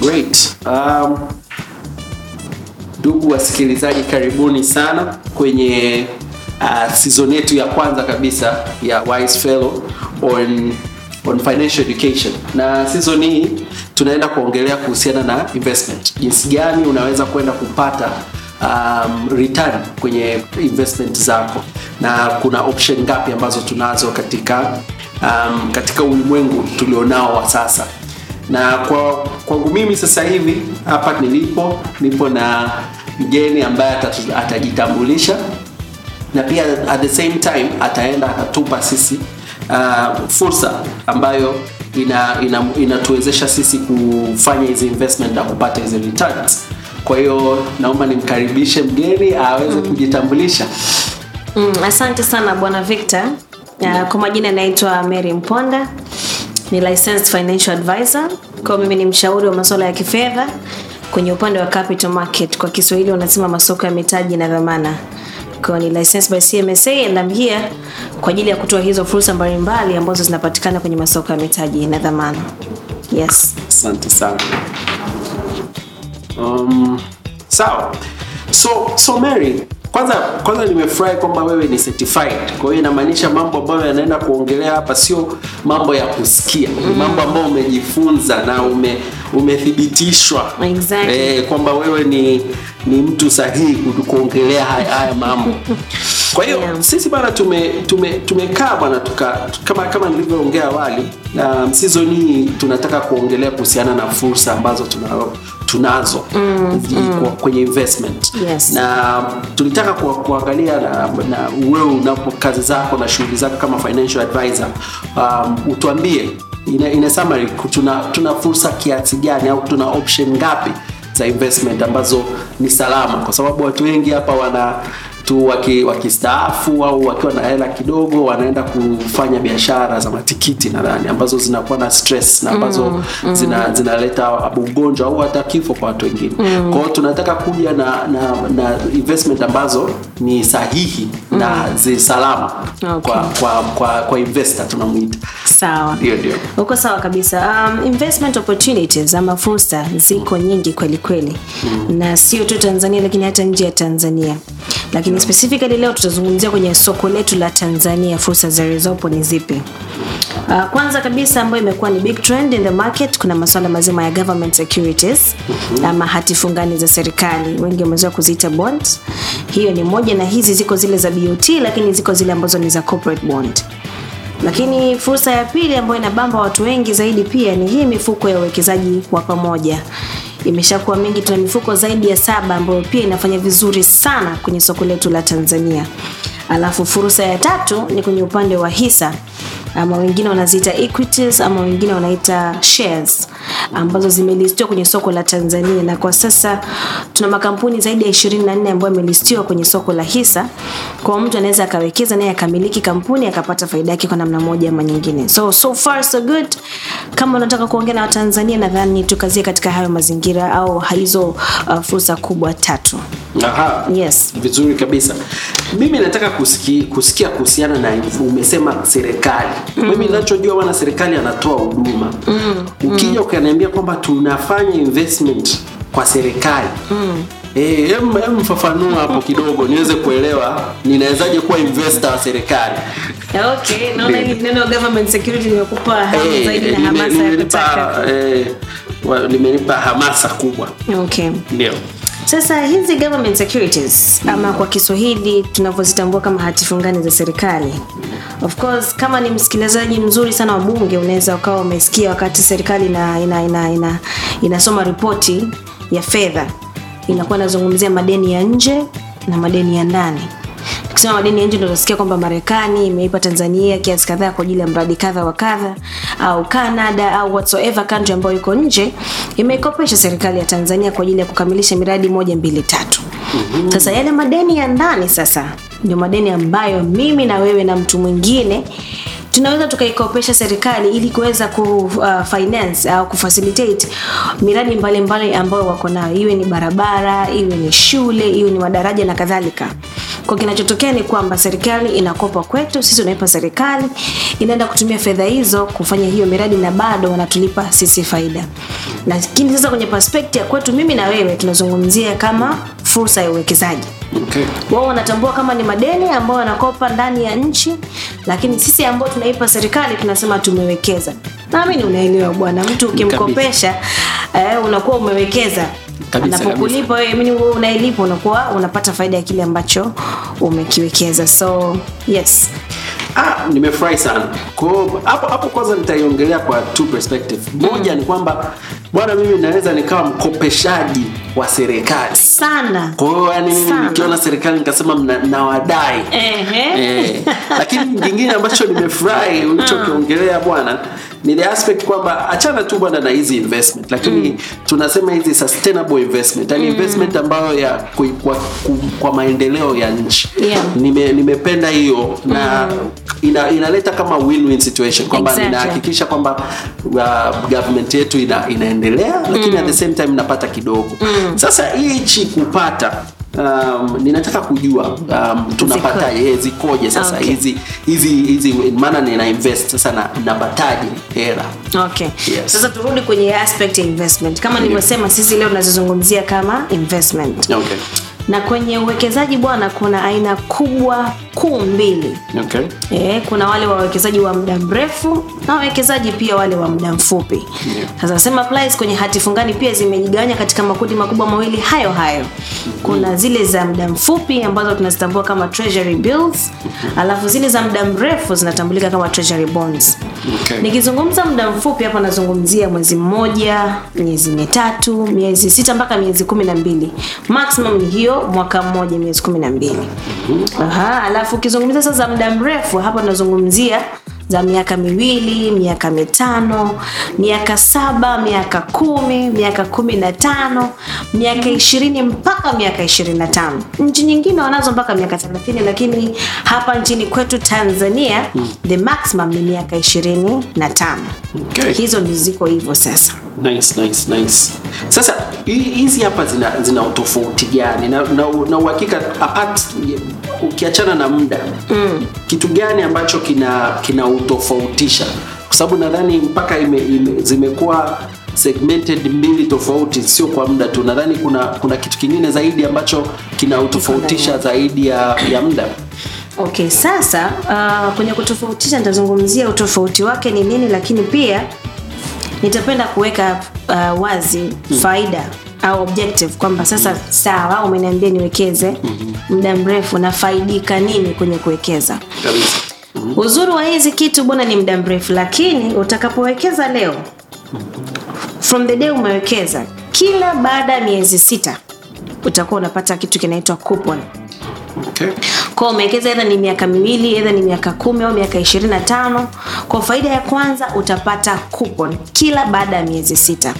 Great. Um, ndugu wasikilizaji, karibuni sana kwenye uh, season yetu ya kwanza kabisa ya Wise Fellow on on financial education, na season hii tunaenda kuongelea kuhusiana na investment, jinsi gani unaweza kwenda kupata um, return kwenye investment zako, na kuna option ngapi ambazo tunazo katika um, katika ulimwengu tulionao wa sasa na kwa kwangu mimi sasa hivi hapa nilipo nipo na mgeni ambaye atajitambulisha. Na pia at the same time ataenda atatupa sisi uh, fursa ambayo ina, ina, inatuwezesha sisi kufanya hizi investment na kupata hizi returns. Kwa hiyo naomba nimkaribishe mgeni aweze kujitambulisha. Mm, asante sana bwana Victor. Uh, kwa majina naitwa Mary Mponda, ni licensed financial advisor. Kwa mimi ni mshauri wa masuala ya kifedha kwenye upande wa capital market, kwa Kiswahili wanasema masoko ya mitaji na dhamana. Kwa kwa ajili ya kutoa hizo fursa mbalimbali ambazo zinapatikana kwenye masoko ya mitaji na dhamana. Yes. asante sana um, sawa so so mary kwanza kwanza nimefurahi kwamba wewe ni certified. Kwa hiyo inamaanisha mambo ambayo yanaenda kuongelea hapa sio mambo ya kusikia. Ni mambo ambayo umejifunza na ume umethibitishwa. Exactly. eh, kwamba wewe ni ni mtu sahihi kuongelea haya, haya mambo. Kwa hiyo Yeah. sisi bana tume tume tumekaa bana tuka kama kama nilivyoongea awali um, season hii tunataka kuongelea kuhusiana na fursa ambazo tuna, tunazo mm, mm. kwenye investment Yes. na tulitaka ku, kuangalia na, na wewe unapo kazi zako na shughuli zako kama financial advisor um, utuambie ina, ina summary tuna, tuna fursa kiasi gani au tuna option ngapi za investment ambazo ni salama kwa sababu watu wengi hapa wana tu waki- wakistaafu au wakiwa na hela kidogo wanaenda kufanya biashara za matikiti nadhani ambazo zinakuwa na stress na ambazo mm, mm. zina zinaleta ugonjwa au hata kifo kwa watu wengine mm. kwa hiyo tunataka kuja na, na, na investment ambazo ni sahihi mm. na zi salama Okay. kwa, kwa, kwa, kwa investor tunamwita Sawa. ndio ndio uko sawa kabisa um, investment opportunities ama fursa ziko nyingi kweli kweli mm. na sio tu tanzania lakini hata nje ya tanzania lakini specifically leo tutazungumzia kwenye soko letu la tanzania fursa zilizopo ni zipi? Uh, kwanza kabisa ambayo imekuwa ni big trend in the market kuna masuala mazima ya government securities ama hati fungani za serikali. Wengi wamezoea kuziita bonds. Hiyo ni moja na hizi ziko zile za bot lakini ziko zile ambazo ni za corporate bond. Lakini fursa ya pili ambayo inabamba watu wengi zaidi pia ni hii mifuko ya uwekezaji wa pamoja imeshakuwa mingi tuna mifuko zaidi ya saba ambayo pia inafanya vizuri sana kwenye soko letu la tanzania. Alafu fursa ya tatu ni kwenye upande wa hisa ama wengine wanaziita equities ama wengine wanaita shares ambazo zimelistiwa kwenye soko la tanzania. Na kwa sasa tuna makampuni zaidi ya 24 ambayo yamelistiwa kwenye soko la hisa. Kwa mtu anaweza akawekeza naye akamiliki kampuni akapata faida yake kwa namna moja ama nyingine. So so far so good. Kama unataka kuongea na watanzania nadhani tukazie katika hayo mazingira au hizo uh, fursa kubwa tatu. Aha. yes. Vizuri kabisa. Mimi nataka kusiki, kusikia kuhusiana na umesema serikali mm. mimi ninachojua bwana serikali anatoa huduma. Mm. ukija ukaniambia kwamba tunafanya investment kwa serikali. Mm. Eh, mfafanua hapo kidogo niweze kuelewa ninawezaje kuwa investor wa serikali. Okay naona hili neno government security limekupa hamu Eh, zaidi na hamasa ya kutaka. eh, hamasa kubwa. Okay. Ndio sasa hizi government securities ama kwa kiswahili tunavyozitambua kama hati fungani za serikali of course kama ni msikilizaji mzuri sana wa bunge unaweza ukawa umesikia wakati serikali ina, ina, ina, ina, inasoma ripoti ya fedha. Inakuwa inazungumzia madeni ya nje na madeni ya ndani tukisema madeni ya nje ndo tunasikia kwamba marekani imeipa tanzania kiasi kadhaa kwa ajili ya mradi kadha wa kadha au canada au whatsoever country ambayo iko nje imeikopesha serikali ya tanzania kwa ajili ya kukamilisha miradi moja mbili tatu. Sasa yale madeni ya ndani sasa ndio madeni ambayo mimi na wewe na mtu mwingine tunaweza tukaikopesha serikali ili kuweza kufinance uh, au kufacilitate miradi mbalimbali mbali ambayo wako nayo. Iwe ni barabara iwe ni shule iwe ni madaraja na kadhalika. Kwa kinachotokea ni kwamba serikali inakopa kwetu sisi unaipa serikali inaenda kutumia fedha hizo kufanya hiyo miradi na bado wanatulipa sisi faida. Lakini sasa kwenye ya kwetu mimi na wewe tunazungumzia kama fursa ya uwekezaji Okay. wao wanatambua kama ni madeni ambayo wanakopa ndani ya nchi lakini sisi ambao tunaipa serikali tunasema tumewekeza. Naamini unaelewa bwana mtu ukimkopesha eh, unakuwa umewekeza. Anapokulipa wewe mimi unailipa unakuwa unapata faida ya kile ambacho umekiwekeza. So yes. Ah, nimefurahi sana. Kwa hapo hapo kwanza nitaiongelea kwa two perspective. Moja ni kwamba bwana, mimi naweza nikawa mkopeshaji wa serikali. sana Kwa hiyo yani mimi nikiona serikali nikasema mna- nawadai. Ehe. Eh, lakini kingine ambacho nimefurahi ulichokiongelea bwana ni the aspect kwamba achana tu bwana na hizi investment lakini tunasema hizi sustainable investment yani investment ambayo ya kwa, kwa, kwa maendeleo ya nchi Yeah. Nime, nimependa hiyo na ina, inaleta kama win-win situation kwamba Exactly. inahakikisha kwamba uh, government yetu ina, inaendelea lakini at the same time inapata kidogo sasa hichi kupata Um, ninataka kujua um, tunapataje zikoje? sasa Okay. hizi hizi hizi maana nina invest sasa na napataje hela. Okay. Yes. sasa turudi kwenye aspect ya investment. Kama nilivyosema sisi leo tunazozungumzia kama investment. Okay na kwenye uwekezaji bwana kuna aina kubwa kuu mbili. Okay. E, kuna wale wawekezaji wa muda mrefu na wawekezaji pia wale wa muda mfupi. Sasa applies kwenye hati fungani pia zimejigawanya katika makundi makubwa mawili hayo hayo. Kuna zile za muda mfupi ambazo tunazitambua kama treasury bills alafu zile za muda mrefu zinatambulika kama treasury bonds. Okay. nikizungumza muda mfupi hapa nazungumzia mwezi mmoja miezi mitatu miezi sita mpaka miezi kumi na mbili. Maximum ni hiyo mwaka mmoja miezi kumi na mbili. Aha, alafu ukizungumzia sasa muda mrefu hapa tunazungumzia za miaka miwili miaka mitano miaka saba miaka kumi miaka kumi na tano miaka ishirini mpaka miaka ishirini na tano. Nchi nyingine wanazo mpaka miaka thelathini lakini hapa nchini kwetu tanzania the maximum ni miaka ishirini na tano. Okay. hizo ndi ziko hivyo sasa. Nice nice nice. Sasa hizi hapa zina zina utofauti gani? Na na na uhakika apart ukiachana na muda mm. kitu gani ambacho kina kina utofautisha kwa sababu nadhani mpaka ime, ime, zimekuwa segmented mbili tofauti sio kwa muda tu. Nadhani kuna kuna kitu kingine zaidi ambacho kinautofautisha zaidi ya ya muda. Okay sasa uh, kwenye kutofautisha nitazungumzia utofauti wake ni nini lakini pia nitapenda kuweka uh, wazi faida au objective kwamba sasa sawa umeniambia niwekeze muda mrefu nafaidika nini kwenye kuwekeza? Kabisa uzuri wa hizi kitu bwana ni muda mrefu lakini utakapowekeza leo from the day umewekeza kila baada ya miezi sita utakuwa unapata kitu kinaitwa coupon. Okay. Kwa umewekeza edha ni miaka miwili edha ni miaka kumi au miaka ishirini na tano kwa faida ya kwanza utapata coupon kila baada ya miezi sita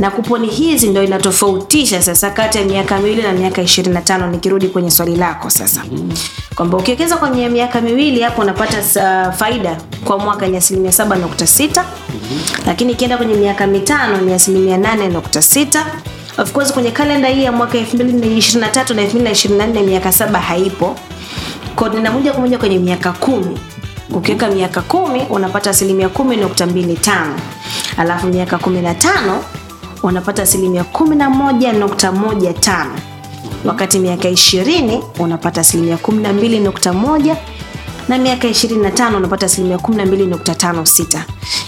na kuponi hizi ndo inatofautisha sasa kati ya miaka miwili na miaka 25 nikirudi kwenye swali lako sasa. Kwamba ukiwekeza kwenye miaka miwili hapo unapata uh, faida kwa mwaka ni asilimia 7.6 lakini ikienda kwenye miaka mitano ni asilimia 8.6 of course kwenye kalenda hii ya mwaka 2023 na 2024 miaka saba haipo. Ko nina moja kwa moja kwenye miaka kumi. Ukiweka miaka kumi unapata asilimia kumi nukta mbili tano. Alafu miaka kumi na tano unapata asilimia kumi na moja nukta moja tano. Wakati miaka ishirini unapata asilimia 12.1 na miaka 25 unapata asilimia 12.56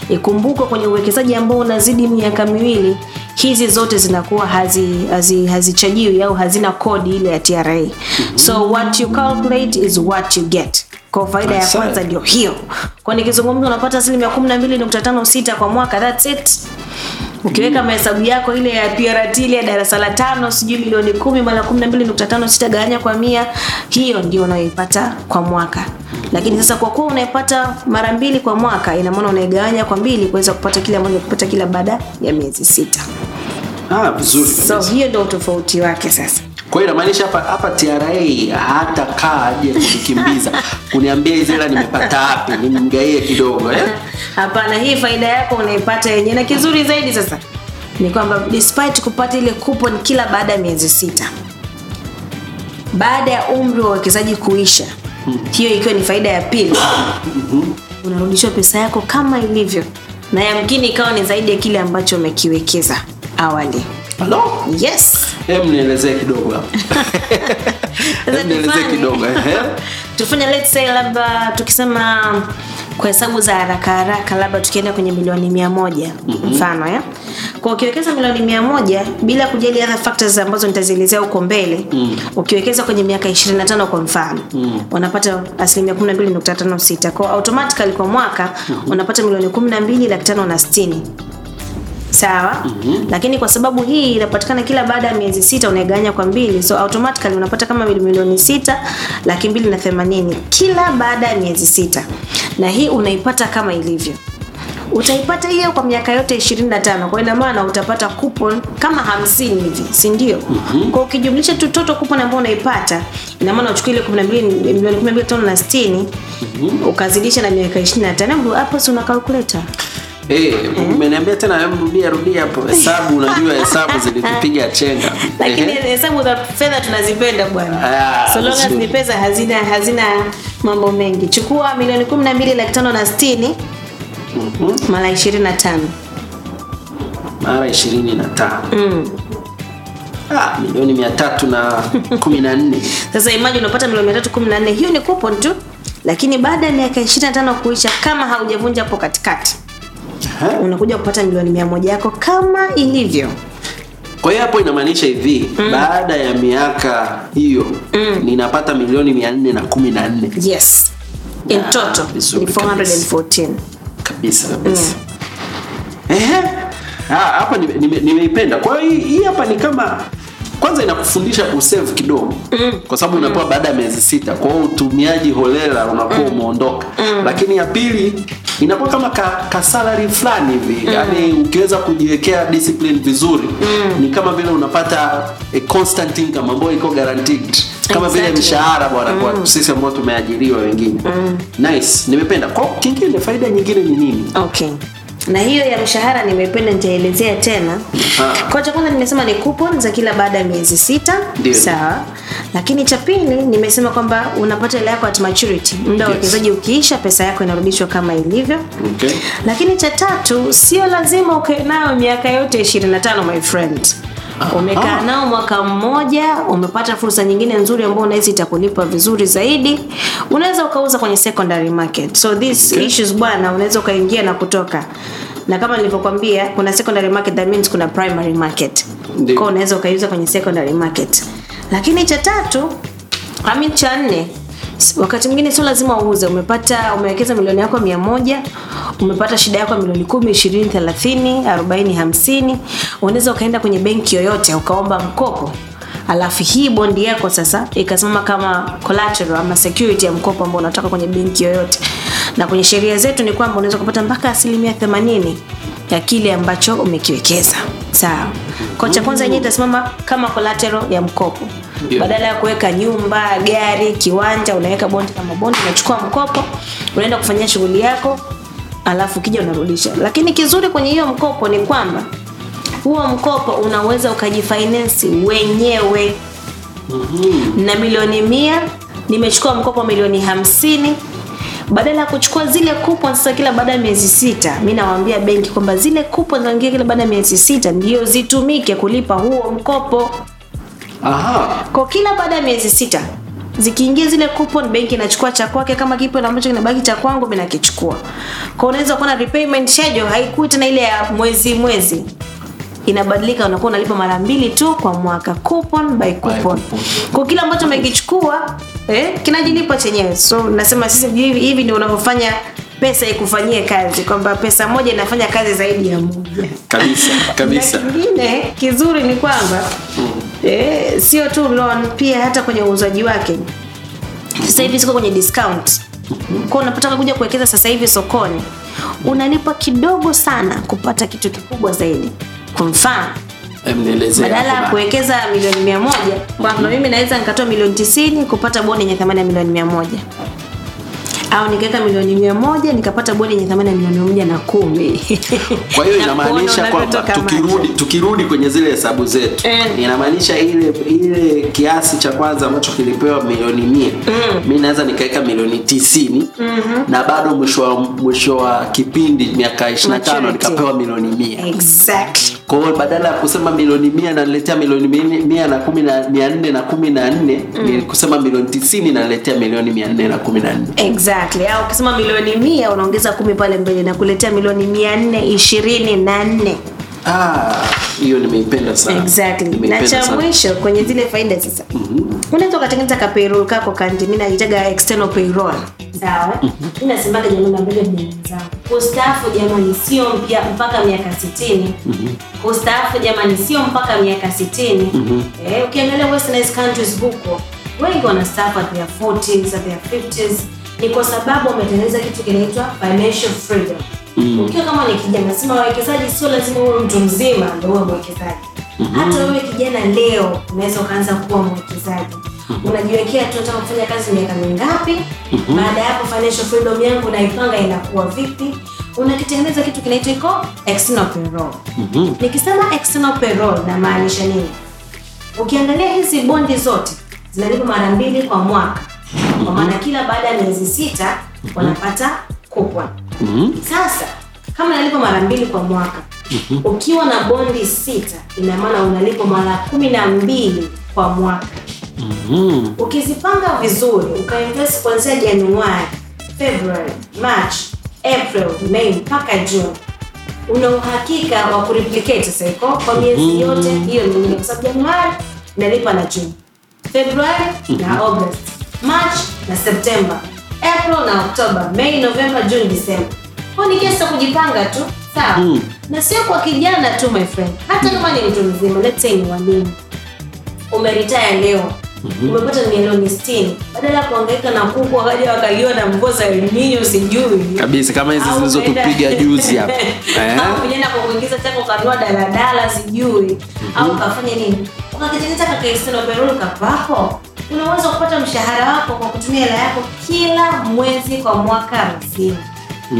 ikumbukwe kwenye uwekezaji ambao unazidi miaka miwili hizi zote zinakuwa hazichajiwi hazi, au hazina kodi ile ya tra so what you calculate is what you get. Kwa faida ya kwanza ndio hiyo. Kwa nikizungumza unapata asilimia 12.56 kwa mwaka thats it ukiweka mahesabu yako ile ya PRT ile ya darasa la tano sijui milioni kumi mara kumi na mbili nukta tano sita gawanya kwa mia. Hiyo ndio unayoipata kwa mwaka. Lakini sasa kwa kuwa unaipata mara mbili kwa mwaka ina maana unaigawanya kwa mbili kuweza kupata kila moja kupata kila baada ya miezi sita. Ah vizuri so hiyo ndio utofauti wake sasa kwa hiyo inamaanisha hapa hapa TRA hata kaa aje kunikimbiza. Kuniambia hizi hela nimepata wapi? Nimgaie kidogo eh? hapana hii faida yako unaipata yenyewe. Na kizuri zaidi sasa ni kwamba despite kupata ile coupon kila baada ya miezi sita baada ya umri wa uwekezaji kuisha hiyo ikiwa ni faida ya pili unarudishwa pesa yako kama ilivyo. Na yamkini ikawa ni zaidi ya kile ambacho umekiwekeza awali Hello? yes. Hem nielezee kidogo hapo. Nielezee kidogo ehe. tufanye let's say labda tukisema kwa hesabu za haraka haraka labda tukienda kwenye milioni mia moja mfano ya kwa ukiwekeza milioni mia moja bila kujali other factors ambazo nitazielezea huko mbele ukiwekeza kwenye miaka 25 kwa mfano unapata asilimia 12.56 kwao automatically kwa mwaka unapata milioni 12 laki tano na sitini sawa? Mm-hmm. lakini kwa sababu hii inapatikana kila baada ya miezi sita unaiganya kwa mbili. So automatically unapata kama milioni sita laki mbili na themanini. Kila baada ya miezi sita. Na hii unaipata kama ilivyo. Utaipata hiyo kwa miaka yote 25 kwa ina maana utapata coupon kama 50 hivi si ndio? Mm-hmm. kwa ukijumlisha tu total coupon ambayo unaipata ina maana uchukue ile 12 milioni 12 tano na 60 mm-hmm. ukazidisha na miaka 25 hapo si una calculator Eh, umeniambia tena rudia rudia hapo. Hesabu unajua hesabu zilitupiga chenga. lakini hesabu za fedha tunazipenda bwana. Ah, so long as ni pesa hazina hazina mambo mengi. Chukua milioni kumi na mbili laki tano na sitini mara ishirini na tano. Mara 25. Ah, milioni mia tatu na kumi na nne. sasa imaji unapata milioni mia tatu kumi na nne. Hiyo ni kupon tu lakini baada ya miaka ishirini na tano kuisha kama haujavunja hapo katikati Ehe. unakuja kupata milioni mia moja yako kama ilivyo Kwa hiyo hapo inamaanisha hivi baada ya miaka hiyo ninapata milioni mia nne na kumi na nne yes in Ah, total ni 414 kabisa kabisa. Ehe. Ah, hapa nime- nime- nimeipenda. Kwa hiyo hii hapa ni kama kwanza inakufundisha kusave kidogo. Kwa sababu unapewa baada ya miezi sita. Kwa hiyo utumiaji holela unakuwa umeondoka. Lakini ya pili inakuwa kama ka, ka salary fulani hivi. Yani ukiweza kujiwekea discipline vizuri ni kama vile unapata a constant income ambayo iko guaranteed. Kama vile Exactly. mshahara bwana kwa sisi ambao tumeajiriwa wengine. Nice. Nimependa. Kwa kingine faida nyingine ni nini? Okay na hiyo ya mshahara nimependa nitaelezea tena. Ah. kwa cha kwanza nimesema ni coupon za kila baada ya miezi sita. Sawa. Lakini cha pili nimesema kwamba unapata hela yako at maturity. Muda wa Yes. ukiisha pesa yako inarudishwa kama ilivyo. Okay. lakini cha tatu sio lazima ukae nayo miaka yote 25 my friend umekaa nao mwaka mmoja umepata fursa nyingine nzuri ambayo unahisi itakulipa vizuri zaidi. Unaweza ukauza kwenye secondary market. So these Okay. issues bwana unaweza ukaingia na kutoka. Na kama nilivyokwambia kuna secondary market that means kuna primary market. Ndio. kwa unaweza ukaiuza kwenye secondary market. Lakini cha tatu I mean cha nne wakati mwingine sio lazima uuze umepata umewekeza milioni yako mia moja umepata shida yako milioni kumi ishirini thelathini arobaini hamsini unaweza ukaenda kwenye benki yoyote ukaomba mkopo. Alafu hii bondi yako sasa ikasimama kama collateral ama security ya mkopo ambao unatoka kwenye benki yoyote. Na kwenye sheria zetu ni kwamba unaweza kupata mpaka asilimia themanini ya kile ambacho umekiwekeza. Sawa. Kwa cha kwanza yenyewe itasimama kama collateral ya mkopo Ndio. badala ya kuweka nyumba gari kiwanja unaweka bondi kama bondi unachukua mkopo unaenda kufanyia shughuli yako alafu ukija unarudisha. Lakini kizuri kwenye hiyo mkopo ni kwamba huo mkopo unaweza ukajifainensi wenyewe. Na milioni mia nimechukua mkopo milioni hamsini. Badala ya kuchukua zile kupon sasa kila baada ya miezi sita mi nawaambia benki kwamba zile kupon zinaingia kila baada ya miezi sita ndio zitumike kulipa huo mkopo Aha. kwa kila baada ya miezi sita zikiingia zile coupon benki inachukua cha kwake kama kipo na ambacho kinabaki cha kwangu mimi nakichukua. Kwa unaweza kuwa na repayment schedule haikui tena ile ya mwezi mwezi. Inabadilika unakuwa unalipa mara mbili tu kwa mwaka coupon by coupon. kwa kila ambacho umekichukua eh, kinajilipa chenyewe. So nasema sisi hivi, hivi ndio unavyofanya pesa ikufanyie kazi kwamba pesa moja inafanya kazi zaidi ya moja. Kabisa kabisa. kingine kizuri ni kwamba eh, sio tu loan pia hata kwenye uuzaji wake. Sasa hivi siko kwenye discount. Kwa unapotaka kuja kuwekeza sasa hivi sokoni unalipa kidogo sana kupata kitu kikubwa zaidi. Kwa mfano badala ya kuwekeza milioni mia moja kwamba mimi naweza nikatoa milioni tisini kupata bondi yenye thamani ya milioni mia moja au nikaweka milioni mia moja nikapata bodi yenye thamani ya milioni moja na kumi. Kwa hiyo Na inamaanisha kwamba tukirudi tukirudi kwenye zile hesabu zetu Eh. inamaanisha ile ile kiasi cha kwanza ambacho kilipewa milioni mia mi naweza nikaweka milioni tisini na bado mwisho wa mwisho wa kipindi miaka 25 Maturity. nikapewa milioni mia. Exactly kwa hiyo badala ya kusema milioni mia naniletea milioni mia- na kumi na mia nne na kumi na nne ni kusema milioni tisini naniletea milioni mia nne na kumi na nne. Exactly. Au ukisema milioni mia unaongeza kumi pale mbele na kuletea milioni mia nne ishirini na nne Ah, nimeipenda sana. Exactly. Na cha mwisho kwenye zile faida sasa. Unaweza ukatengeneza ka payroll kako kanti mi naitaga external payroll. Sawa. Mi nasemaga jamani ambele bidii kustaafu jamani sio mpya mpaka miaka sitini. Kustaafu jamani sio mpaka miaka sitini. Eh, ukiangalia westernized countries huko wengi wanastaafu at their 40s at their 50s ni kwa sababu wametengeneza kitu kinaitwa financial freedom ukiwa kama ni kijana sema wawekezaji sio lazima uwe mtu mzima ndio uwe mwekezaji. Hata wewe kijana leo unaweza ukaanza kuwa mwekezaji. Unajiwekea tu nataka kufanya kazi miaka mingapi? Baada ya hapo financial freedom yangu naipanga inakuwa vipi? Unakitengeneza kitu kinaitwa iko external payroll. Nikisema external payroll namaanisha nini? Ukiangalia hizi bondi zote zinalipa mara mbili kwa mwaka. Kwa maana kila baada ya miezi sita wanapata kupon sasa kama inalipwa mara mbili kwa mwaka ukiwa na bondi sita ina maana unalipa mara kumi na mbili kwa mwaka. Ukizipanga vizuri ukainvest kuanzia januari february march april may mpaka june una uhakika wa kureplicate sasa iko kwa miezi yote hiyo mingine kwa sababu januari nalipa na june. Februari na august. March na september april na Oktoba, Mei, Novemba, Juni, Disemba. kwa ni kesi ya kujipanga tu sawa? Na sio kwa kijana tu my friend. Hata kama ni mtu mzima let's say ni mwalimu. Umeritaya leo. Umepata milioni sitini. Badala ya kuangaika na kuku wakaja wakaliwa na mvua za elninyo sijui. Kabisa kama hizi zilizotupiga juzi hapa. Eh? au vijana kwa kuingiza chako kanua daladala sijui. Au kafanya nini? Ukakitengeneza kakaexternal payroll kapapo unaweza kupata mshahara wako kwa kutumia hela yako kila mwezi kwa mwaka mzima.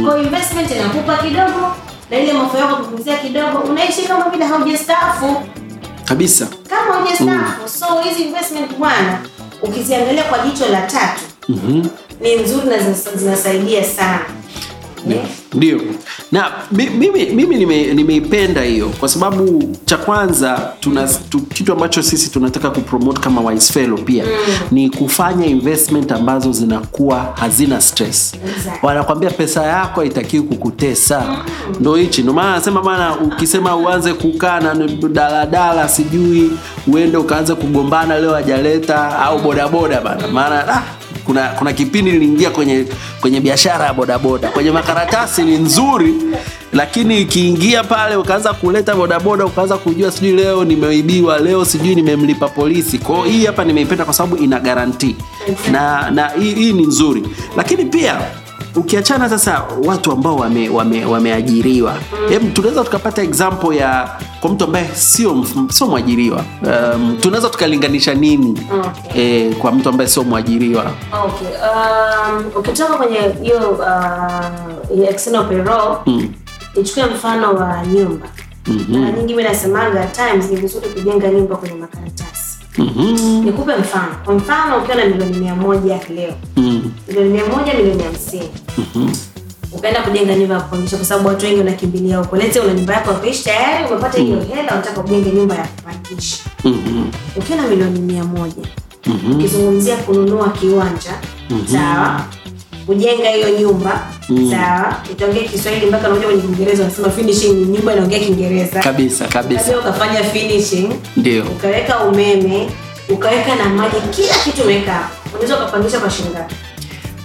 Kwa investment inakupa kidogo na ile mafao yako kupunguzia kidogo unaishi kama vile haujastaafu. Kabisa. Kama hujastaafu so hizi investment bwana ukiziangalia kwa jicho la tatu ni nzuri na zinasaidia sana Ndio. Na mi- mimi, nimeipenda nime- nimeipenda hiyo kwa sababu cha kwanza tuna tu, kitu ambacho sisi tunataka kupromote kama wise fellow pia ni kufanya investment ambazo zinakuwa hazina stress. Exactly. wanakwambia pesa yako haitakiwi kukutesa. Ndo hichi. Ndo maana nasema bana ukisema uanze kukaa na daladala sijui uende ukaanze kugombana leo hajaleta au bodaboda bana. Maana ah, kuna kuna kipindi niliingia kwenye kwenye biashara ya bodaboda. Kwenye makaratasi ni nzuri lakini ikiingia pale ukaanza kuleta bodaboda ukaanza kujua sijui leo nimeibiwa leo sijui nimemlipa polisi. Kwao hii hapa nimeipenda kwa sababu ina garanti na na hii, hii ni nzuri. Lakini pia ukiachana sasa watu ambao wameajiriwa wame, wame hebu tunaweza tukapata example ya kwa mtu ambaye sio sio mwajiriwa um, tunaweza tukalinganisha nini Okay. eh, kwa mtu ambaye sio mwajiriwa Okay. Um, ukitoka kwenye hiyo uh, external payroll nichukue mfano wa nyumba mara nyingi mi nasemaga times ni vizuri kujenga nyumba kwenye makaratasi Mhm. nikupe mfano kwa mfano ukiwa na milioni mia moja leo Mm. Milioni mia moja milioni hamsini. Ukaenda kujenga nyumba ya kupangisha kwa sababu watu wengi wanakimbilia huko. Lete una nyumba yako ya kuishi tayari umepata hiyo hela unataka ujenge nyumba ya kupangisha Mhm. ukiwa na milioni mia moja. Ukizungumzia kununua kiwanja sawa. Kujenga hiyo nyumba sawa. Itaongea kiswahili mpaka nakuja kwenye kiingereza wanasema finishing ni nyumba inaongea kiingereza. Kabisa kabisa. Ukafanya finishing ndio. ukaweka umeme ukaweka na maji kila kitu umeweka. Unaweza ukapangisha kwa shilingi ngapi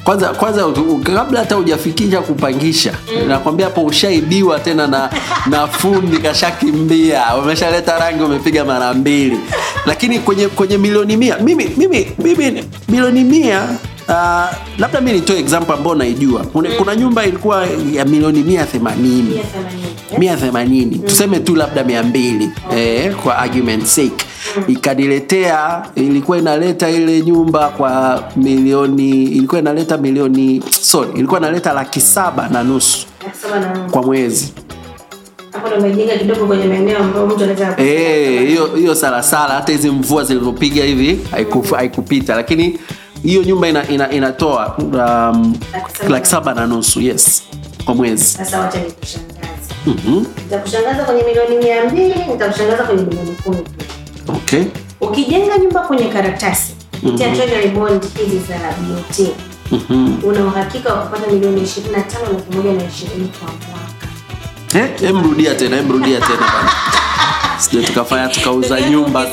kwanza kwanza kabla hata hujafikisha kupangisha nakwambia hapo ushaibiwa tena na na fundi kashakimbia. Umeshaleta rangi umepiga mara mbili. Lakini kwenye kwenye milioni mia mimi mimi mimi milioni mia Uh, labda mi nitoe example ambayo naijua. Kuna, kuna nyumba ilikuwa ya milioni mia themanini mia themanini. Tuseme tu labda mia mbili eh, kwa argument sake. Ikaniletea ilikuwa inaleta ile nyumba kwa milioni ilikuwa inaleta milioni sorry ilikuwa inaleta laki saba na nusu kwa mwezi. Eh, hiyo hiyo sarasara hata hizi mvua zilizopiga hivi haiku- haikupita. Lakini hiyo nyumba ina, ina, inatoa um, laki saba. na nusu yes kwa mwezi Mhm. Nitakushangaza kwenye milioni mia mbili, nitakushangaza kwenye milioni kumi. okay Ukijenga nyumba kwenye karatasi kupitia treasury bond hizi za BOT Mhm. una uhakika wa kupata milioni 25 laki moja na ishirini kwa mwaka. Eh, rudia tena em rudia tena sije tukafanya tukauza nyumba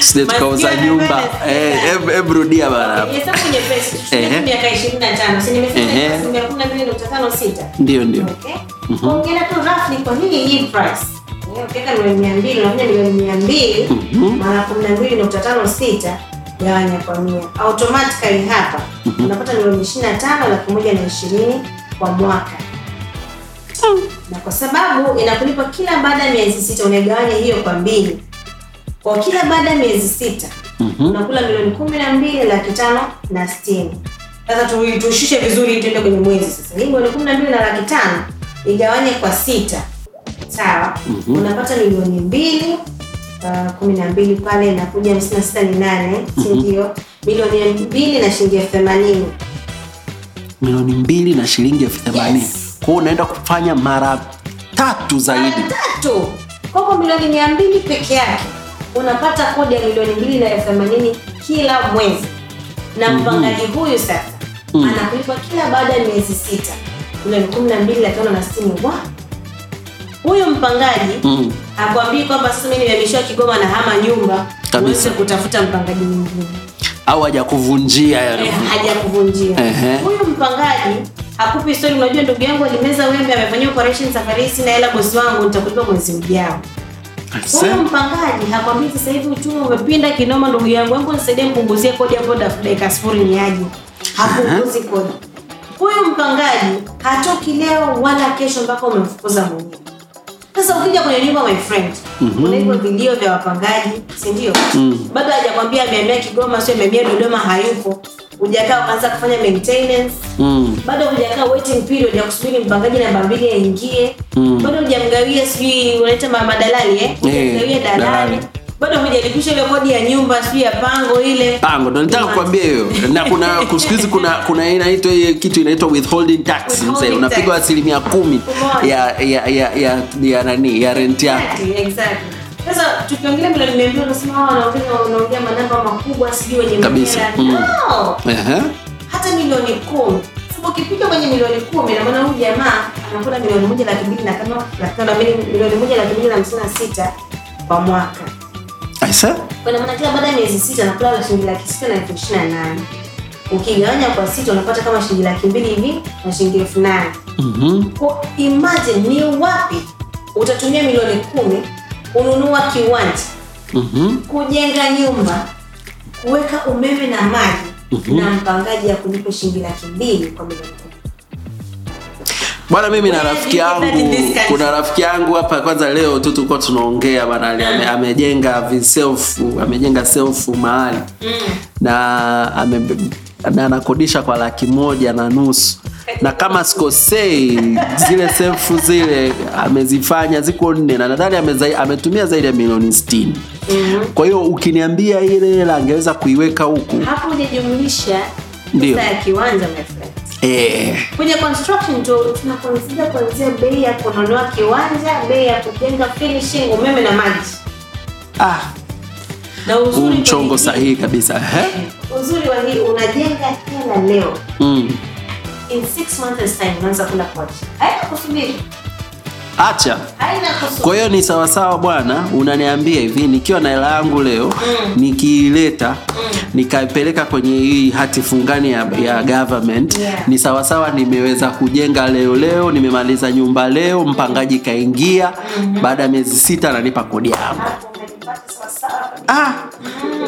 sije tukauza nyumba. Eh, em rudia bana Hesabu nyepesi, Ehe. tuchukue miaka 25, si nimesema Ehe. asilimia 12.56. ndio ndio. Price. Eh, Ukiweka milioni mia mbili unafanya milioni mia mbili mara kumi na mbili nukta tano sita gawanya kwa mia. Automatically hapa unapata milioni ishirini na tano laki moja na ishirini kwa mwaka na kwa sababu inakulipa kila baada ya miezi sita unaigawanya hiyo kwa mbili. Kwa kila baada ya miezi sita unakula milioni kumi na mbili laki tano na sitini. Sasa tushushe vizuri tuende kwenye mwezi sasa. Hii milioni kumi na mbili na laki tano igawanye kwa sita. Sawa? Unapata milioni mbili uh, kumi na mbili pale inakuja hamsini na sita ni nane si ndio? Milioni mbili na shilingi elfu themanini. Milioni mbili na shilingi elfu themanini. Yes. Kwa hiyo unaenda kufanya mara tatu zaidi. Mara tatu? Kwako milioni mia mbili peke yake. Unapata kodi ya milioni mbili na elfu themanini kila mwezi. Na mpangaji huyu sasa anakulipa kila baada ya miezi sita. Milioni kumi na mbili laki tano na sitini wa huyu mpangaji Mm. akwambii kwamba sasa mimi nimehamishiwa kigoma na hama nyumba uweze kutafuta mpangaji mwingine. Au hajakuvunjia Eh, hajakuvunjia. Huyu mpangaji hakupi story. unajua ndugu yangu alimeza wembe amefanyia operation safari hii sina hela bosi wangu nitakulipa mwezi ujao. Huyo mpangaji hakwambii sasa hivi uchumi umepinda kinoma ndugu yangu. Hebu nisaidie mpunguzie kodi hapo dakika sifuri ni aje hapunguzi kodi. Huyo mpangaji hatoki leo wala kesho mpaka umemfukuza mwenyewe. Sasa ukija kwenye nyumba my friend kuna hivyo vilio vya wapangaji si ndio? Bado hajakwambia amehamia kigoma sio amehamia dodoma hayupo hujakaa ukaanza kufanya maintenance. Mm. bado hujakaa waiting period ya kusubiri mpangaji namba mbili aingie. Bado hujamgawia sijui unaita madalali eh? Hujamgawia dalali. dalali. bado hujalipisha ile kodi ya nyumba sijui ya pango ile. Pango ndo nitaka kukwambia hiyo. Na kuna siku hizi kuna kuna inaitwa hiyo kitu inaitwa withholding tax. Mzee unapigwa asilimia kumi ya ya ya ya, ya nani ya rent yako. Exactly, exactly. Sasa tukiongelea milioni nimeambiwa unasema hawa wanaongea wanaongea manamba makubwa sijui wenye Kabisa. Mm. No. Ehe. hata milioni kumi sababu ukipika kwenye milioni kumi na maana huyu jamaa anakula milioni 1 laki 2 na kama laki 5 na milioni 1 laki 2 na hamsini na sita kwa mwaka Aisa? kwa maana kila baada ya miezi sita anakula la shilingi laki sita na elfu ishirini na nane ukigawanya kwa sita unapata kama shilingi laki mbili hivi na shilingi elfu nane Mhm. Kwa imagine ni wapi utatumia milioni kumi kununua kiwanja Mhm. kujenga nyumba kuweka umeme na maji na mpangaji ya kunipa shilingi laki mbili kwa milioni bwana mimi na rafiki yangu kuna rafiki yangu hapa kwanza leo tu tulikuwa tunaongea bana ame, amejenga viself amejenga self mahali. Na ame, na anakodisha kwa laki moja na nusu na kama sikosei zile sefu zile amezifanya ziko nne na nadhani ametumia zaidi ya milioni sitini. Kwa hiyo ukiniambia ile hela angeweza kuiweka huku. Hapo hujajumlisha Ndio. ya kiwanja my friend. Eh, kwenye construction tu tuna kuanzia bei ya kununua kiwanja bei ya kujenga finishing umeme na maji. Ah, na huu uzuri mchongo sahihi kabisa eh? uzuri wa hii unajenga hela leo. Mm. In six months time unaanza kula kwaji haina kusubiri. Acha. Haina kusubiri. Kwa hiyo ni sawasawa bwana unaniambia hivi nikiwa na hela yangu leo nikiileta nikaipeleka kwenye hii hati fungani ya, ya government Yeah. ni sawasawa nimeweza kujenga leo leo nimemaliza nyumba leo mpangaji kaingia baada ya miezi sita ananipa kodi yangu ah.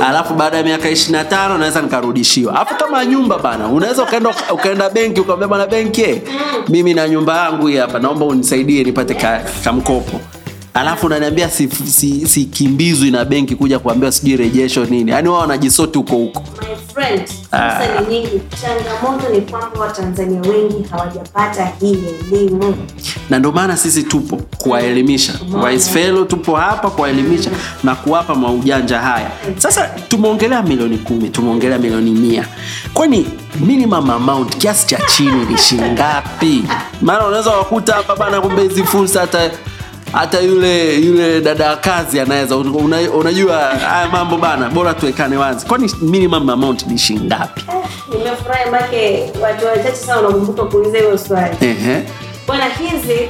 alafu baada ya miaka 25 naweza nikarudishiwa alafu kama nyumba bana unaweza ukaenda ukaenda benki ukamwambia bwana benki eh, mimi na nyumba yangu hii hapa naomba unisaidie nipate ka, kamkopo alafu unaniambia sikimbizwi si, si na benki kuja kuambia sijui rejesho nini. Yaani wao wanajisoti huko huko. My ni nyingi. Changamoto ni kwamba Watanzania wengi hawajapata hii elimu. na ndio maana sisi tupo kuwaelimisha. Wise Fellow tupo hapa kuwaelimisha na kuwapa maujanja haya. Sasa tumeongelea milioni kumi tumeongelea milioni mia. Kwani minimum amount kiasi cha chini ni shingapi maana unaweza wakuta hapa bana kumbe hizi fursa hata hata yule yule dada wa kazi anaweza una, unajua haya mambo bana bora tuwekane wazi kwani minimum amount ni shingapi Nimefurahi make watu wachache sana wanakumbuka kuuliza hiyo swali. Ehe. Bwana, hizi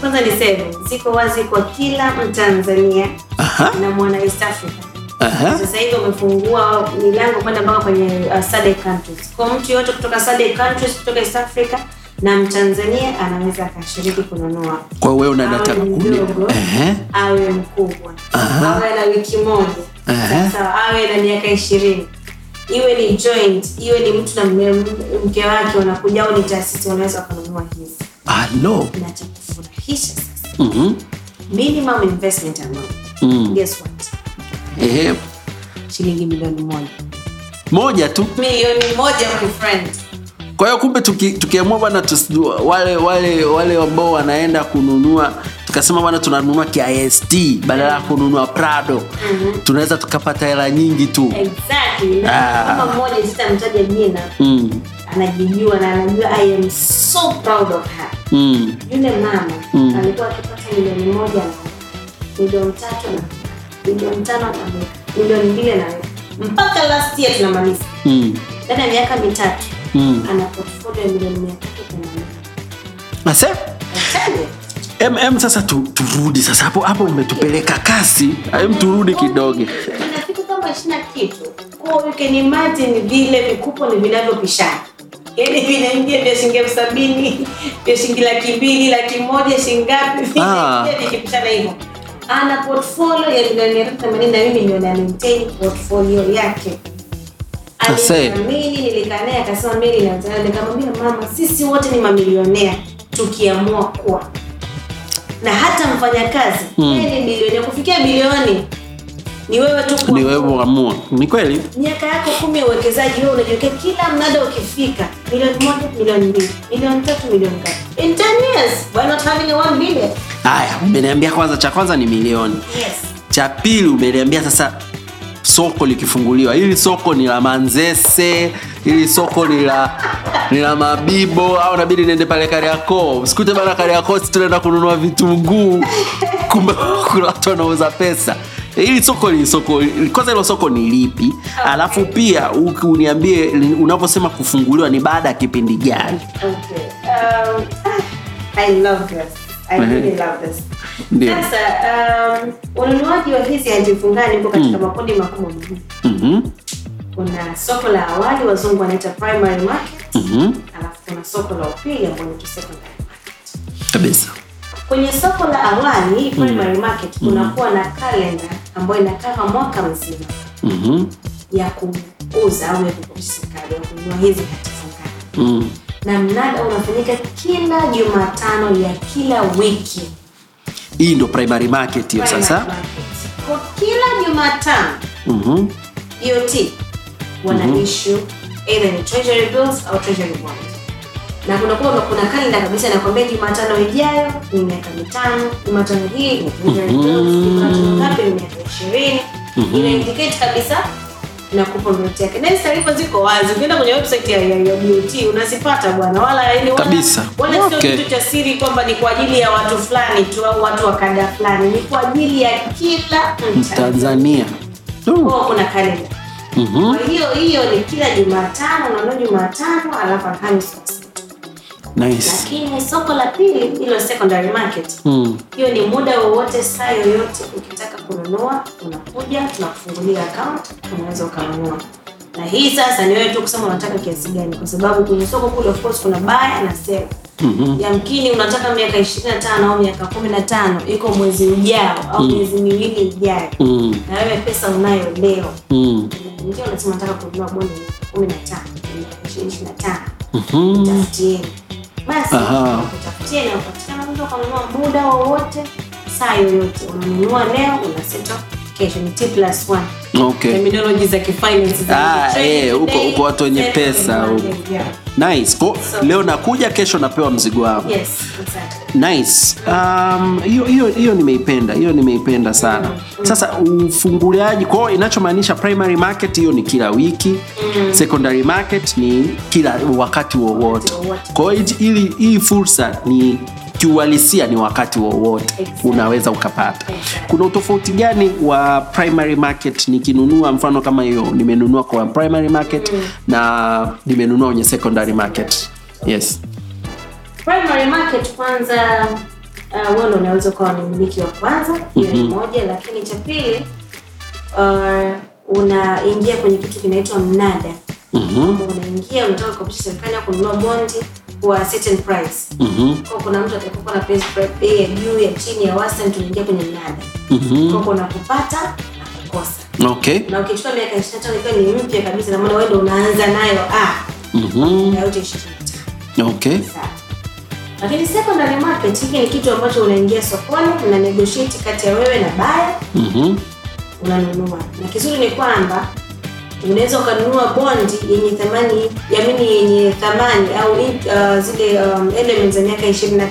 kwanza niseme ziko wazi kwa kila Mtanzania Aha. na mwana East Africa. Sasa hivi wamefungua milango kwenda mpaka kwenye uh, SADC countries. Kwa mtu yoyote kutoka SADC countries kutoka East Africa na Mtanzania anaweza akashiriki kununua. kwa hiyo wewe kuni mdogo, awe mkubwa, awe na wiki moja, sasa awe na miaka ishirini iwe ni joint, iwe ni mtu na mke wake wanakuja au ni taasisi, wanaweza kununua hizi. alo Na cha kufurahisha sasa, Mhm. minimum investment amount, Mm. guess what? Ehe. Shilingi milioni moja. moja tu Milioni moja my friend. Kwa hiyo kumbe tuki- tukiamua bwana wale wale wale ambao wanaenda kununua tukasema bwana tunanunua KIST badala ya kununua Prado tunaweza tukapata hela nyingi tu Exactly. Ah. mmoja sitamtaja jina, mm. anajijua na anajua I am so proud of her. Mm. yule mama Mm. alikuwa akipata milioni moja na milioni tatu na milioni tano na milioni mbili na mpaka last year tunamaliza Mm. ndani ya miaka mitatu Mm. ana portfolio ya milioni mia tatu themanini Ase? Achane. Em, em, sasa tu, turudi sasa hapo hapo umetupeleka kasi em turudi kidogo Ina kitu kama ishina kitu kwa you can imagine vile vikupo ni vinavyopishana yaani vinaingia vya shilingi elfu sabini vya shilingi laki mbili laki moja shilingi ngapi Ah. vikipishana hivyo ana portfolio ya milioni mia tatu themanini na mimi ndio na maintain portfolio yake. Aliniamini, nilikaa naye akasema mimi ninataka nikamwambia mama sisi wote ni mamilionea tukiamua kuwa. Na hata mfanyakazi Mm. ni bilionea. Kufikia bilioni ni wewe tu ni wewe uamua. ni kweli? Miaka yako kumi ya uwekezaji wewe unajiwekea kila mnada ukifika. Milioni moja milioni mbili milioni tatu milioni ngapi in 10 years why not having a 1 billion? Haya umeniambia kwanza cha kwanza ni milioni. Yes. Cha pili umeniambia sasa soko likifunguliwa. Hili soko ni la manzese hili soko ni la ni la mabibo au nabidi niende pale kariakoo? Sikute bana kariakoo si tunaenda kununua vitunguu. Kumbe kuna watu wanauza pesa. Hili soko ni soko kwanza hilo soko ni lipi? Alafu pia uniambie unavyosema kufunguliwa ni baada ya kipindi gani? Okay um, i love this i really love this. Sasa um, ununuaji wa hizi antifungani uko katika makundi makubwa mawili. Mhm, kuna soko la awali wazungu wanaita primary market. Mhm, alafu kuna soko la upili ambao ni secondary market. Kabisa. Kwenye soko la awali primary mm. market kunakuwa na kalenda ambayo inakava mwaka mzima. Mhm, ya kuuza au ya kukodisha ya kununua hizi hatifungani. mm. Na mnada unafanyika kila jumatano ya kila wiki. Hii ndo primary market hiyo sasa. kwa kila jumatano Mhm, DOT wana issue either ni treasury bills au treasury bonds na kuna kuwa kuna kalenda kabisa inakwambia jumatano ijayo ni miaka mitano jumatano hii ni treasury bills ngapi ni miaka ishirini. Ina indicate kabisa na kupa yake. Na taarifa ziko wazi. Ukienda kwenye website ya, ya, DOT unazipata bwana. Wala yani wala, Kabisa. wala sio kitu cha siri kwamba ni kwa ajili ya watu fulani tu au watu wa kada fulani. Ni kwa ajili ya kila Mtanzania. Tanzania Uh, kuna kalenda. Mhm. kwa hiyo hiyo ni kila Jumatano, unaona Jumatano alafu Alhamisi. Nice Lakini soko la pili hilo secondary market, Mm. hiyo ni muda wowote, saa yoyote, ukitaka kununua unakuja, tunakufungulia account, unaweza ukanunua. Na hii sasa ni wewe tu kusema unataka kiasi gani, kwa sababu kwenye soko kule of course kuna buy na sell. yamkini unataka miaka 25 au miaka 15 iko mwezi ujao au miezi miwili ijayo Mm. na wewe pesa unayo leo Mm. ndio unasema nataka kununua bondi 15 miaka 25 Mhm. tafutieni basi Aha. utafutieni upatikana mtu akanunua muda wowote saa yoyote unanunua leo unaseto kesho T plus one Okay. terminology za kifinance za Ah, eh, huko- huko watu wenye pesa huko. Yeah. Nice. Ko, So- leo nakuja kesho napewa mzigo wangu. Yes, exactly. Nice. Um, hiyo hiyo hiyo nimeipenda. Hiyo nimeipenda sana. Sasa ufunguliaji kwao inachomaanisha primary market hiyo ni kila wiki. Secondary market ni kila wakati wowote. kwao Kwa hiyo ili hii fursa ni kiuhalisia ni wakati wowote Exactly. unaweza ukapata. Exactly. Kuna utofauti gani wa primary market nikinunua mfano kama hiyo nimenunua kwa primary market na nimenunua kwenye secondary market? Yes. primary market kwanza uh, wewe unaweza ukawa ni mmiliki wa kwanza hiyo ni moja lakini cha pili uh, unaingia kwenye kitu kinaitwa mnada Unaingia unataka kukopisha serikali au kununua bondi kwa certain price Mhm. kwa kuna mtu atakuwa na price bei ya juu ya chini ya wastani tunaingia kwenye mnada Mhm. kwa kuna kupata na kukosa Okay. na ukichukua miaka 25 ikiwa ni mpya kabisa na maana wewe ndio unaanza nayo ah Mhm. na yote 25 Okay. Lakini secondary market hiki ni kitu ambacho unaingia sokoni, una negotiate kati ya wewe na baya Mhm. unanunua. Na kizuri ni kwamba unaweza ukanunua bond yenye thamani yamini yenye thamani au uh, zile um, elements za miaka 25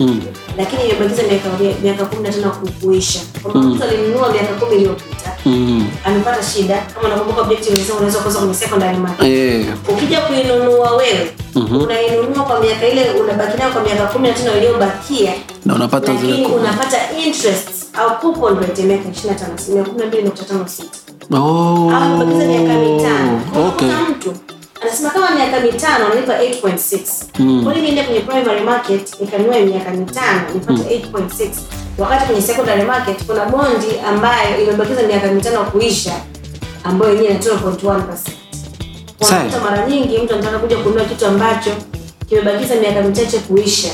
Mm. lakini imebakiza miaka miaka 15 ku- kuisha. Kwa mtu alinunua miaka 10 iliyopita Mm. amepata shida, kama unakumbuka objective unaweza kuuza kwenye secondary market yeah. ukija kuinunua wewe Mhm. unainunua kwa miaka ile unabaki nayo kwa miaka kumi na tano iliyobakia Na unapata lakini unapata interest au coupon rate ya miaka 25 asilimia kumi na mbili nukta tano sita Oh. au miaka mitano Okay. mtu anasema kama miaka mitano analipa 8.6 Mm. niende kwenye primary market miaka mitano nipate 8.6 wakati kwenye secondary market kuna bondi ambayo imebakiza miaka mitano kuisha ambayo yenyewe ina 12.1%. Kwa mara nyingi mtu anataka kuja kununua kitu ambacho kimebakiza miaka michache kuisha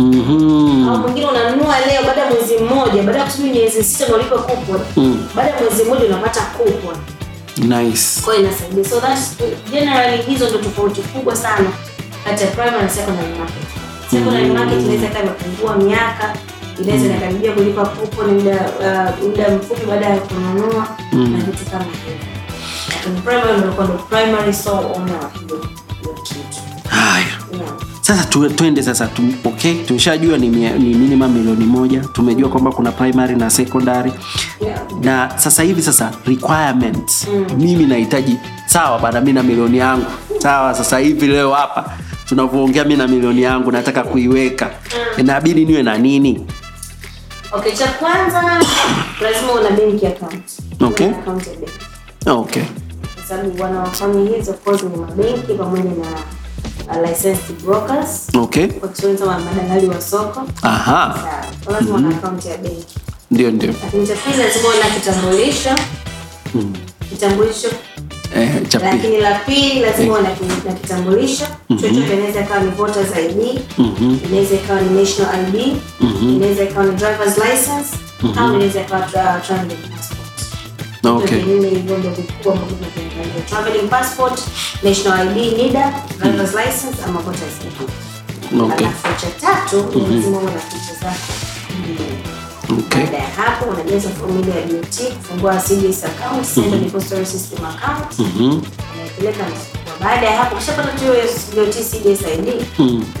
Mhm. au mwingine unanunua leo baada ya mwezi mmoja baada ya kusubiri miezi sita unalipa coupon Mm. baada ya mwezi mmoja unapata coupon Nice. kwa hiyo inasaidia so that's generally hizo ndo tofauti kubwa sana kati ya primary na secondary market secondary market inaweza kama imepungua miaka inaweza inakaribia kulipa coupon muda uh, muda mfupi baada ya kununua na vitu kama hivyo lakini primary ndio primary so hiyo kitu Haya. yeah. Sasa tu, tuende sasa tu, okay, tumeshajua ni, ni minimum milioni moja. Tumejua kwamba kuna primary na secondary Yeah. na sasa hivi sasa requirements mimi nahitaji sawa bana, mi na milioni yangu sawa. Sasa hivi leo hapa tunavyoongea, mi na milioni yangu nataka kuiweka, inabidi niwe na nini? Okay, cha kwanza lazima una benki account. Okay. Una account ya benki. Okay. Kwa sababu wanaofanya hizo of ni mabenki pamoja na licensed brokers. Okay. Kwa Kiswahili kama madalali wa soko. Aha. Sawa. Kwa lazima una account ya benki. Ndio, ndio. Lakini cha pili lazima una kitambulisho. Kitambulisho. Eh, cha pili. Lakini la pili lazima una. Chochote inaweza ikawa ni voters ID, inaweza ikawa ni national ID, inaweza ikawa ni driver's license, au inaweza ikawa traveling passport. Okay. Vinne hivyo ndio vikubwa ambavyo tunaviangalia. Traveling passport, national ID, NIDA, driver's license ama voters ID. Okay. Alafu cha tatu ni lazima uwe na picha zako. Okay. Baada ya hapo unajaza fomu ile ya BOT kufungua CDS account, Central Depository System account. Unaipeleka na baada ya hapo ukishapata tu hiyo BOT CDS ID,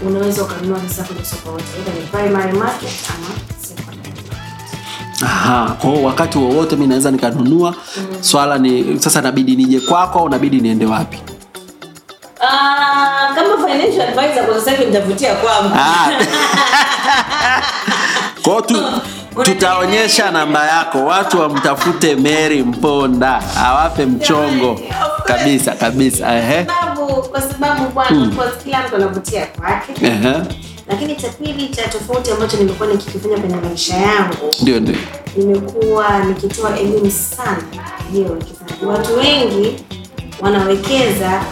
unaweza ukanunua hisa kwenye soko lote, either ni primary market ama. Aha, kwa wakati wowote mi naweza nikanunua. Swala ni sasa, nabidi nije kwako au nabidi niende wapi? Kama financial advisor kwa sasa hivi nitavutia kwangu. Kwa tu, tutaonyesha namba yako, watu wamtafute Mary Mponda awape mchongo kabisa kabisa. Ehe. sababu kwa sababu bwana kila mtu anavutia kwake Ehe. Lakini pili cha tofauti ambacho nimekuwa nikikifanya kwenye maisha yangu Ndio, ndio. nimekuwa nikitoa elimu sana juu ya uwekezaji watu wengi wanawekeza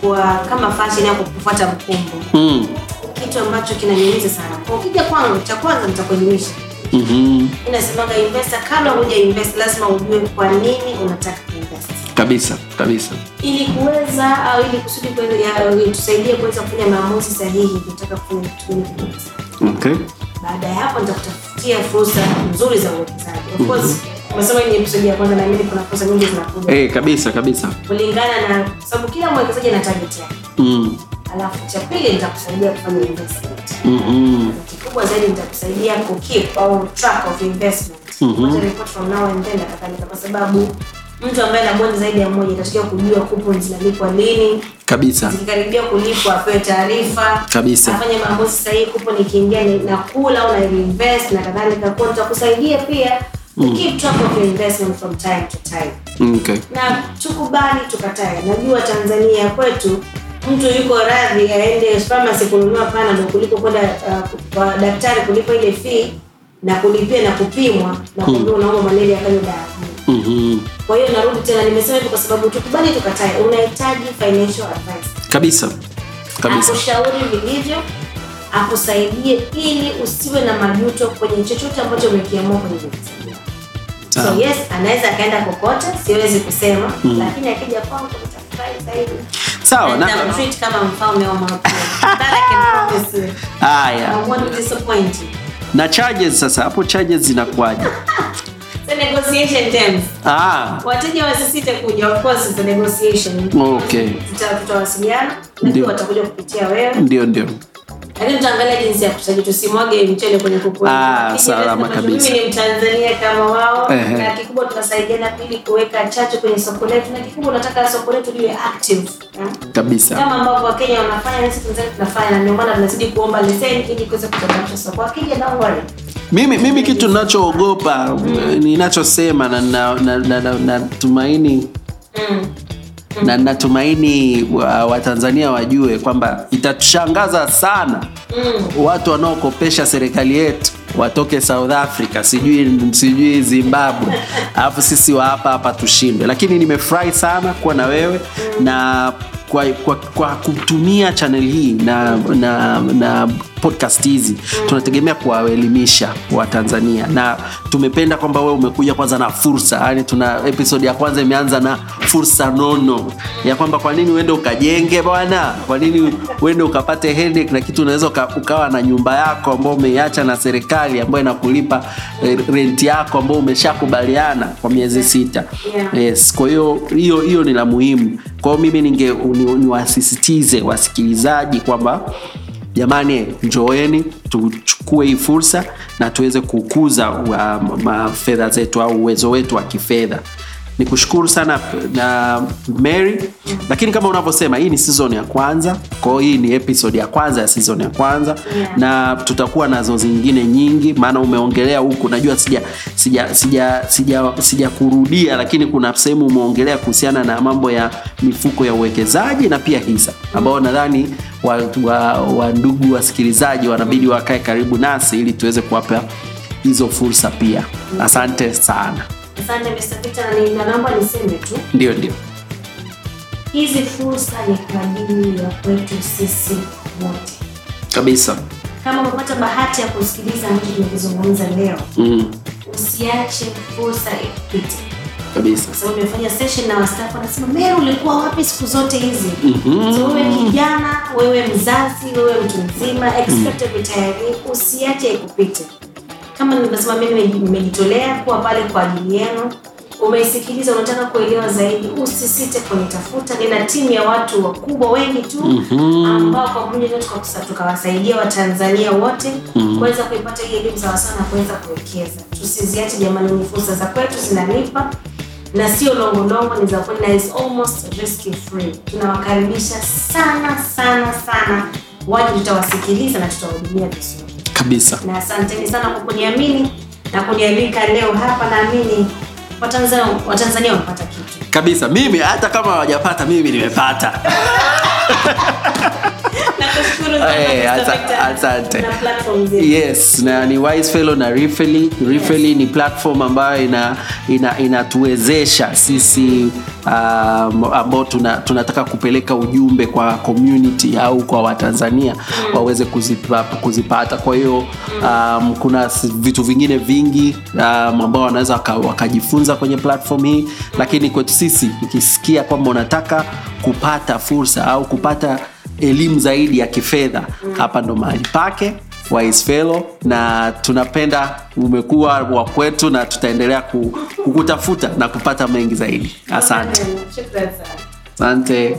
kwa kama fashion ya kufuata mkumbo Mm. kitu ambacho kinaniumiza sana. Kwa ukija kwangu, cha kwanza nitakuelimisha. Mhm. -hmm. nasemaga investor, kabla huja invest lazima ujue kwa nini unataka kuinvest kabisa kabisa ili kuweza au ili kusudi tusaidie kuweza kufanya maamuzi sahihi kutaka kufanya kitu okay. Baada ya hapo nitakutafutia fursa nzuri za uwekezaji. Of course, episode ya kwanza na mimi kuna fursa nyingi zinakuja. hey, kabisa kabisa Kulingana na sababu kila mwekezaji ana target yake. mm. Alafu cha pili nitakusaidia kufanya investment. mm -hmm. kikubwa zaidi nitakusaidia ku keep au track of investment. mm -hmm. report from now and then na kadhalika kwa sababu mtu ambaye ana bond zaidi ya moja inatakiwa kujua coupon zinalipwa lini, kabisa zikikaribia kulipwa apewe taarifa Kabisa. afanye maamuzi sahihi coupon ikiingia na kula au na reinvest na kadhalika kwa tutakusaidia pia ku keep track of your investment from time to time okay. na tukubali tukatae najua tanzania kwetu mtu yuko radhi aende pharmacy kununua panadol kuliko kwenda uh, kwa daktari kulipa ile fee na kulipia na kupimwa na kuambiwa unauma malaria kanywa dawa. Mm kwa hiyo narudi tena nimesema hivyo kwa sababu tukubali tukatae. Unahitaji financial advice. Kabisa. Kabisa. Akushauri vilivyo akusaidie ili usiwe na majuto kwenye chochote ambacho umekiamua kwenye so yes anaweza akaenda kokote siwezi kusema lakini akija kwangu Sawa, na- nitamtreat kama mfalme wa mapenzi That I can promise you. haya. I won't disappoint you. na charges sasa hapo charges zinakuwaje? The negotiation terms. Ah, wateja wasisite kuja of course the negotiation. Okay. Tutawasiliana Ndio. watakuja kupitia wewe. Ndio ndio lakini tutaangalia jinsi ya kusaji tusimwage mchele kwenye kuku Ah, salama kabisa. mimi ni mtanzania kama wao. Eh, na kikubwa tunasaidiana ili kuweka chachu kwenye soko letu. Na kikubwa tunataka soko letu liwe active eh? kabisa. Kama ambavyo wakenya wanafanya na sisi Tanzania tunafanya. Na ndio maana tunazidi kuomba leseni ili kuweza kutangaza soko. Wakija don't worry. Mimi mimi kitu ninachoogopa ninachosema na na- na- na- na- natumaini mm. Na natumaini wa- watanzania wajue kwamba itatushangaza sana Mm. watu wanaokopesha serikali yetu watoke south africa sijui sijui zimbabwe alafu sisi wa hapa hapa tushindwe lakini nimefurahi sana kuwa na wewe na kwa, kwa, kwa kutumia channel hii na, na, na podcast hizi tunategemea kuwaelimisha watanzania na tumependa kwamba wewe umekuja kwanza na fursa yani tuna episode ya kwanza imeanza na fursa nono ya kwamba kwa nini uende ukajenge bwana? Kwa nini uende ukapate headache na kitu unaweza uka, ukawa na nyumba yako ambayo umeiacha na serikali ambayo inakulipa eh, renti yako ambayo umeshakubaliana kwa miezi sita. Yes kwa hiyo hiyo hiyo ni la muhimu kwa mimi ninge ni- niwasisitize wasikilizaji kwamba jamani njoeni tuchukue hii fursa na tuweze kukuza ma- fedha zetu au uwezo wetu wa kifedha ni kushukuru sana na mary. Lakini kama unavyosema hii ni season ya kwanza. Kwa hiyo hii ni episode ya kwanza ya season ya kwanza. Yeah. na tutakuwa nazo zingine nyingi. Maana umeongelea huku. Najua sija sija sija sija, sija kurudia lakini kuna sehemu umeongelea kuhusiana na mambo ya mifuko ya uwekezaji na pia hisa. Ambao nadhani wa, wa, wa ndugu wasikilizaji wanabidi wakae karibu nasi ili tuweze kuwapa hizo fursa pia. Asante sana asante Mr. Peter na naomba niseme tu. Ndio ndio. Hizi fursa ni kwa ajili ya kwetu sisi wote. Kabisa. Kama umepata bahati ya kusikiliza mtu tumekizungumza leo mm, usiache fursa ikupite kabisa. Kwa sababu nimefanya session na wastaafu wanasema Meru ulikuwa wapi siku zote hizi? Mhm. so wewe kijana wewe mzazi wewe mtu mzima expected retiree usiache ikupite kama nilivyosema mimi nimejitolea kuwa pale kwa ajili yenu. Umeisikiliza unataka kuelewa zaidi usisite kunitafuta. Nina timu ya watu wakubwa wengi tu ambao kwa pamoja tukawasaidia watanzania wote kuweza kuipata hii elimu sawasawa na kuweza kuwekeza. Tusiziache jamani ni fursa za kwetu zinalipa na sio longolongo ni za kweli na is almost risk free. Tunawakaribisha sana sana sana. Waje tutawasikiliza na tutawahudumia vizuri kabisa. Na asanteni sana kwa kuniamini na kunialika leo hapa naamini watanzania watanzania wamepata kitu. Kabisa. Mimi hata kama hawajapata mimi nimepata asante. Na platforms yes na ni wise fellow na Rifeli. Rifeli ni platform ambayo ina ina inatuwezesha sisi um, ambao tuna, tunataka kupeleka ujumbe kwa community au kwa watanzania waweze kuzipa, kuzipata. Kwa hiyo um, kuna vitu vingine vingi um, ambao wanaweza waka- wakajifunza kwenye platform hii. Lakini kwetu sisi ukisikia kwamba unataka kupata fursa au kupata elimu zaidi ya kifedha. Hapa ndo mahali pake Wise Fellow na tunapenda umekuwa wa kwetu na tutaendelea ku- kukutafuta na kupata mengi zaidi. Asante. Asante